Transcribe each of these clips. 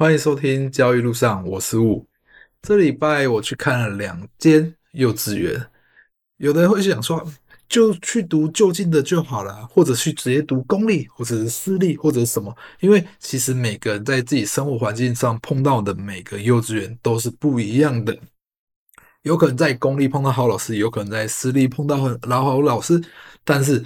欢迎收听交易路上，我是吴。这礼拜我去看了两间幼稚园，有的人会想说，就去读就近的就好了，或者去直接读公立，或者是私立，或者什么？因为其实每个人在自己生活环境上碰到的每个幼稚园都是不一样的，有可能在公立碰到好老师，有可能在私立碰到很老好老师，但是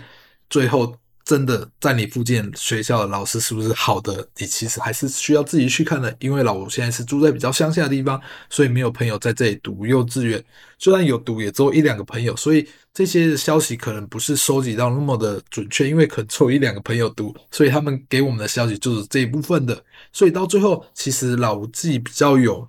最后。真的在你附近学校的老师是不是好的？你其实还是需要自己去看的。因为老吴现在是住在比较乡下的地方，所以没有朋友在这里读幼稚园。虽然有读，也只有一两个朋友，所以这些消息可能不是收集到那么的准确。因为可能只有一两个朋友读，所以他们给我们的消息就是这一部分的。所以到最后，其实老吴自己比较有。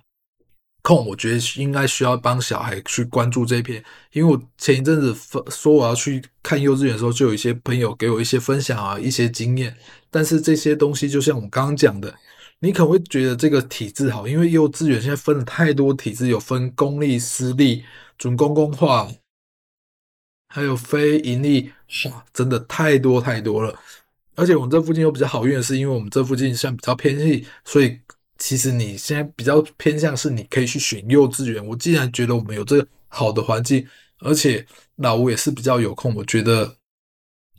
空，我觉得应该需要帮小孩去关注这一篇，因为我前一阵子说我要去看幼稚园的时候，就有一些朋友给我一些分享啊，一些经验。但是这些东西就像我刚刚讲的，你可能会觉得这个体制好，因为幼稚园现在分了太多体制，有分公立、私立、准公共化，还有非盈利，哇，真的太多太多了。而且我们这附近又比较好运的是，因为我们这附近算比较偏僻，所以。其实你现在比较偏向是你可以去选幼稚园。我既然觉得我们有这个好的环境，而且老吴也是比较有空，我觉得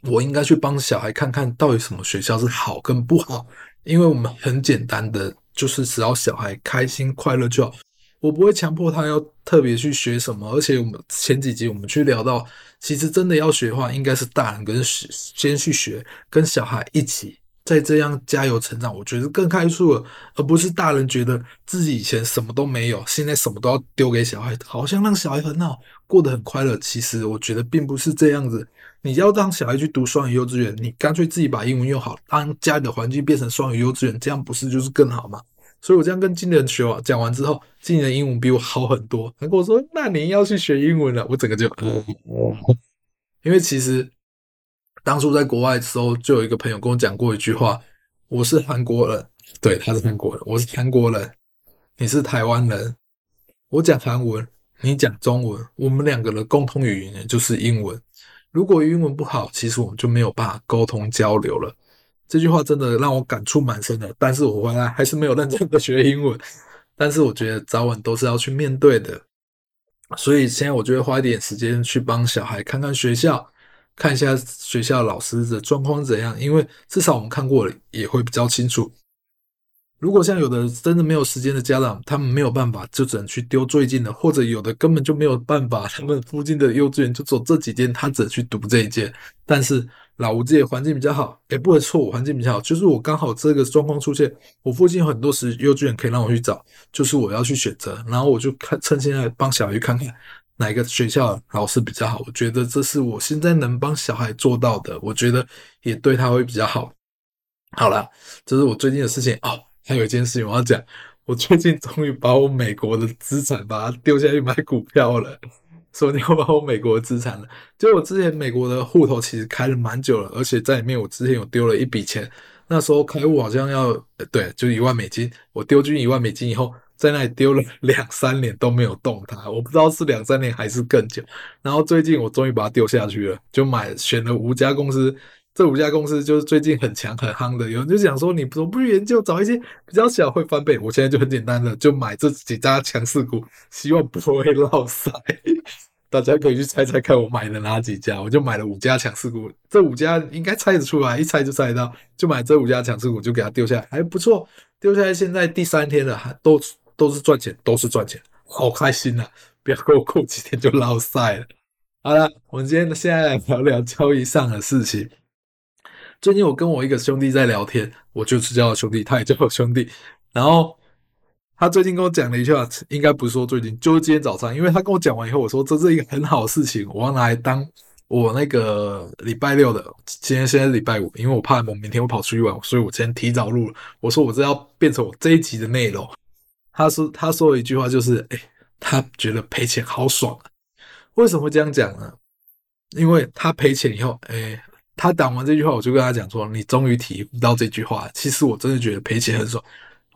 我应该去帮小孩看看到底什么学校是好跟不好。因为我们很简单的，就是只要小孩开心快乐就好。我不会强迫他要特别去学什么。而且我们前几集我们去聊到，其实真的要学的话，应该是大人跟先去学，跟小孩一起。在这样加油成长，我觉得更开出了，而不是大人觉得自己以前什么都没有，现在什么都要丢给小孩，好像让小孩很好，过得很快乐。其实我觉得并不是这样子。你要让小孩去读双语幼稚园，你干脆自己把英文用好，让家里的环境变成双语幼稚园，这样不是就是更好吗？所以我这样跟经理人学完讲完之后，经理人英文比我好很多，他跟我说：“那你要去学英文了。”我整个就，因为其实。当初在国外的时候，就有一个朋友跟我讲过一句话：“我是韩国人，对，他是韩国人，我是韩国人，你是台湾人。我讲韩文，你讲中文，我们两个的共同语言就是英文。如果英文不好，其实我们就没有办法沟通交流了。”这句话真的让我感触蛮深的。但是我回来还是没有认真的学英文。但是我觉得早晚都是要去面对的，所以现在我就会花一点时间去帮小孩看看学校。看一下学校老师的状况怎样，因为至少我们看过了，也会比较清楚。如果像有的真的没有时间的家长，他们没有办法，就只能去丢最近的，或者有的根本就没有办法，他们附近的幼稚园就走这几间，他只能去读这一间。但是老吴这里环境比较好，也不会错，我环境比较好，就是我刚好这个状况出现，我附近有很多时幼稚园可以让我去找，就是我要去选择，然后我就看趁现在帮小鱼看看。哪个学校老师比较好？我觉得这是我现在能帮小孩做到的，我觉得也对他会比较好。好了，这是我最近的事情哦。还有一件事情我要讲，我最近终于把我美国的资产把它丢下去买股票了。说你要把我美国的资产了，就我之前美国的户头其实开了蛮久了，而且在里面我之前有丢了一笔钱，那时候开户好像要对，就一万美金，我丢进一万美金以后。在那里丢了 两三年都没有动它，我不知道是两三年还是更久。然后最近我终于把它丢下去了，就买选了五家公司，这五家公司就是最近很强很夯的。有人就想说，你怎么不去研究找一些比较小会翻倍？我现在就很简单的就买这几家强势股，希望不会落赛。大家可以去猜猜看我买的哪几家，我就买了五家强势股，这五家应该猜得出来，一猜就猜得到，就买这五家强势股就给它丢下来，还不错，丢下来现在第三天了，还都。都是赚钱，都是赚钱，好开心呐、啊！不要给我过几天就落赛了。好了，我们今天现在来聊聊交易上的事情。最近我跟我一个兄弟在聊天，我就是叫我兄弟，他也叫我兄弟。然后他最近跟我讲了一句话，应该不是说最近，就是今天早上，因为他跟我讲完以后，我说这是一个很好的事情，我要拿来当我那个礼拜六的。今天现在礼拜五，因为我怕我明天会跑出去玩，所以我今天提早录了。我说我这要变成我这一集的内容。他说：“他说了一句话，就是，哎，他觉得赔钱好爽啊！为什么会这样讲呢？因为他赔钱以后，哎，他讲完这句话，我就跟他讲说，你终于体悟到这句话。其实我真的觉得赔钱很爽。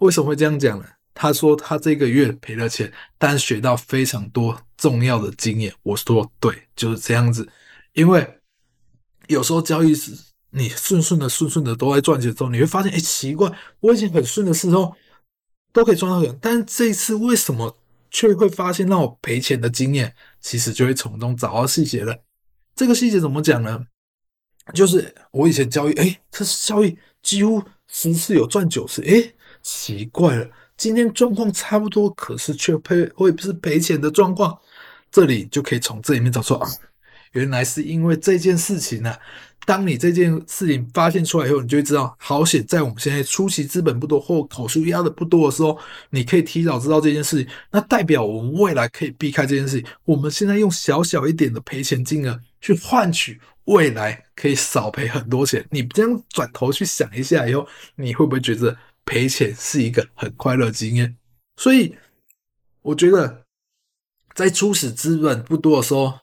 为什么会这样讲呢？他说他这个月赔了钱，但学到非常多重要的经验。我说对，就是这样子。因为有时候交易是，你顺顺的、顺顺的都在赚钱的时候，你会发现，哎，奇怪，我以前很顺的时候。”都可以赚到钱。但是这一次为什么却会发现让我赔钱的经验？其实就会从中找到细节了。这个细节怎么讲呢？就是我以前交易，哎，这交易几乎十次有赚九次，哎，奇怪了，今天状况差不多，可是却赔会是赔钱的状况。这里就可以从这里面找出啊，原来是因为这件事情呢、当你这件事情发现出来以后，你就会知道，好险在我们现在初期资本不多或口数压的不多的时候，你可以提早知道这件事情，那代表我们未来可以避开这件事情。我们现在用小小一点的赔钱金额去换取未来可以少赔很多钱。你这样转头去想一下以后，你会不会觉得赔钱是一个很快乐经验？所以我觉得。在初始资本不多的时候，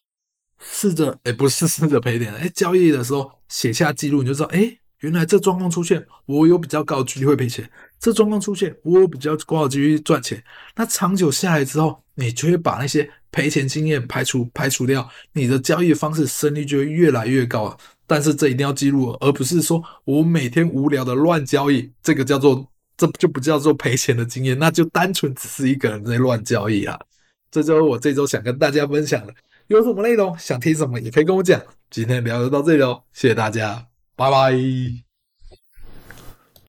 试着诶不是试着赔点，诶交易的时候写下记录，你就知道，诶原来这状况出现，我有比较高的几率会赔钱；这状况出现，我有比较高的几率赚钱。那长久下来之后，你就会把那些赔钱经验排除排除掉，你的交易方式胜率就会越来越高。但是这一定要记录，而不是说我每天无聊的乱交易，这个叫做这就不叫做赔钱的经验，那就单纯只是一个人在乱交易啊。这就是我这周想跟大家分享的，有什么内容想听什么也可以跟我讲。今天聊就到这里喽，谢谢大家，拜拜。